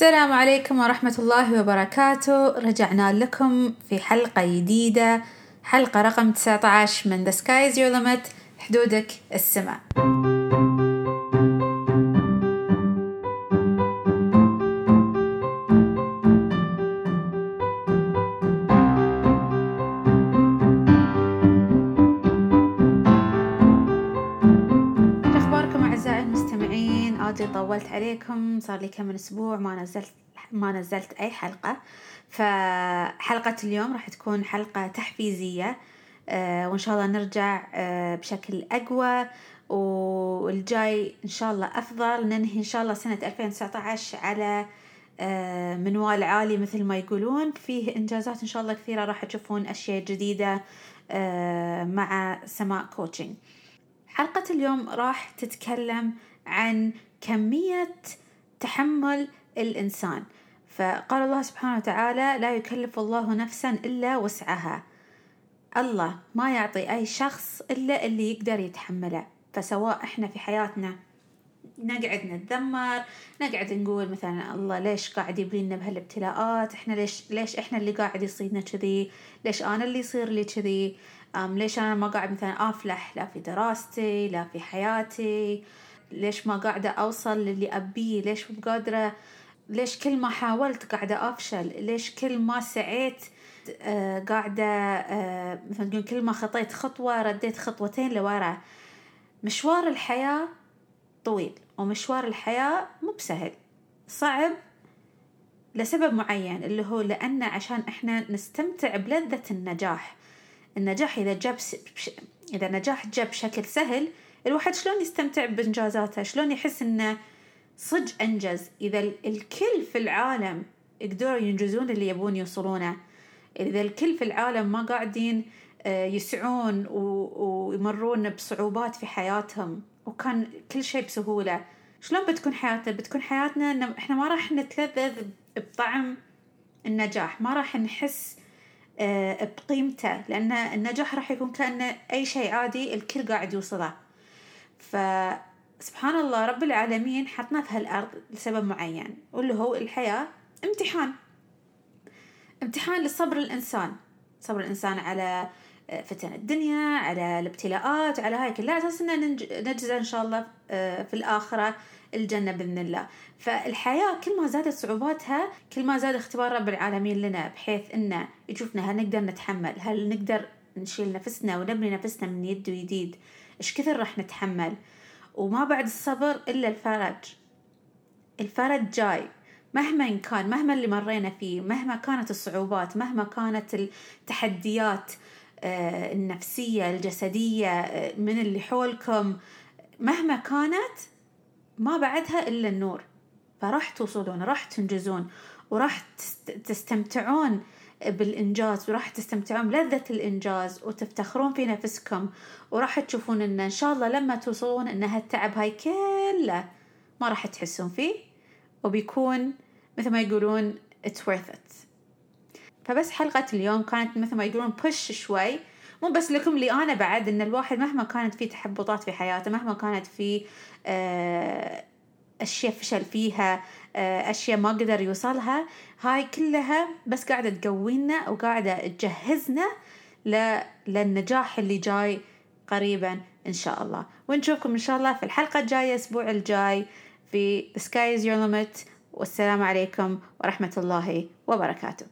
السلام عليكم ورحمة الله وبركاته. رجعنا لكم في حلقة جديدة. حلقة رقم 19 من The Sky is Your Limit حدودك السماء. أدري طولت عليكم صار لي كم من أسبوع ما نزلت ما نزلت أي حلقة. فحلقة اليوم راح تكون حلقة تحفيزية آه، وإن شاء الله نرجع آه، بشكل أقوى. والجاي إن شاء الله أفضل. ننهي إن شاء الله سنة 2019 على آه، منوال عالي مثل ما يقولون. فيه إنجازات إن شاء الله كثيرة راح تشوفون أشياء جديدة آه، مع سماء كوتشنج حلقة اليوم راح تتكلم عن كمية تحمل الإنسان. فقال الله سبحانه وتعالى لا يكلف الله نفسا إلا وسعها. الله ما يعطي أي شخص إلا اللي يقدر يتحمله. فسواء إحنا في حياتنا نقعد نتذمر نقعد نقول مثلا الله ليش قاعد يجيب لنا بهالابتلاءات؟ إحنا ليش ليش إحنا اللي قاعد يصيدنا كذي؟ ليش أنا اللي يصير لي كذي؟ ليش أنا ما قاعد مثلا أفلح؟ لا في دراستي لا في حياتي. ليش ما قاعدة أوصل للي أبيه؟ ليش مو قادرة؟ ليش كل ما حاولت قاعدة أفشل؟ ليش كل ما سعيت آه قاعدة آه مثلا تقول كل ما خطيت خطوة رديت خطوتين لورا. مشوار الحياة طويل ومشوار الحياة مو بسهل. صعب لسبب معين اللي هو لأن عشان إحنا نستمتع بلذة النجاح. النجاح إذا جاب. إذا نجاح جاب بشكل سهل الواحد شلون يستمتع بإنجازاته؟ شلون يحس إنه صدق أنجز؟ إذا ال- الكل في العالم يقدروا ينجزون اللي يبون يوصلونه. إذا الكل في العالم ما قاعدين آه، يسعون ويمرون بصعوبات في حياتهم وكان كل شيء بسهولة شلون بتكون حياتنا؟ بتكون حياتنا إن إحنا ما راح نتلذذ بطعم النجاح ما راح نحس آه، بقيمته لأن النجاح راح يكون كأنه أي شيء عادي الكل قاعد يوصله. فسبحان الله رب العالمين حطنا في هالأرض لسبب معين واللي هو الحياة. امتحان. امتحان لصبر الإنسان. صبر الإنسان على آه، فتن الدنيا على الابتلاءات على هاي كلها. أساس إن نجزى إن شاء الله آه، في الآخرة الجنة بإذن الله. فالحياة كل ما زادت صعوباتها كل ما زاد اختبار رب العالمين لنا بحيث إنه يشوفنا هل نقدر نتحمل هل نقدر نشيل نفسنا ونبني نفسنا من يد ويديد. إيش كثر راح نتحمل؟ وما بعد الصبر إلا الفرج. الفرج جاي. مهما كان مهما اللي مرينا فيه مهما كانت الصعوبات مهما كانت التحديات آه، النفسية الجسدية آه، من اللي حولكم مهما كانت ما بعدها إلا النور. فراح توصلون راح تنجزون وراح تست- تستمتعون بالإنجاز وراح تستمتعون بلذة الإنجاز وتفتخرون في نفسكم وراح تشوفون إن إن شاء الله لما توصلون إن هالتعب هاي كله ما راح تحسون فيه وبيكون مثل ما يقولون it's worth it. فبس حلقة اليوم كانت مثل ما يقولون push شوي. مو بس لكم لي أنا بعد إن الواحد مهما كانت في تحبطات في حياته مهما كانت في آه، أشياء فشل فيها آه، أشياء ما قدر يوصلها. هاي كلها بس قاعدة تقوينا وقاعدة تجهزنا للنجاح اللي جاي قريبا إن شاء الله. ونشوفكم إن شاء الله في الحلقة الجاية الأسبوع الجاي في The Sky is Your Limit. والسلام عليكم ورحمة الله وبركاته.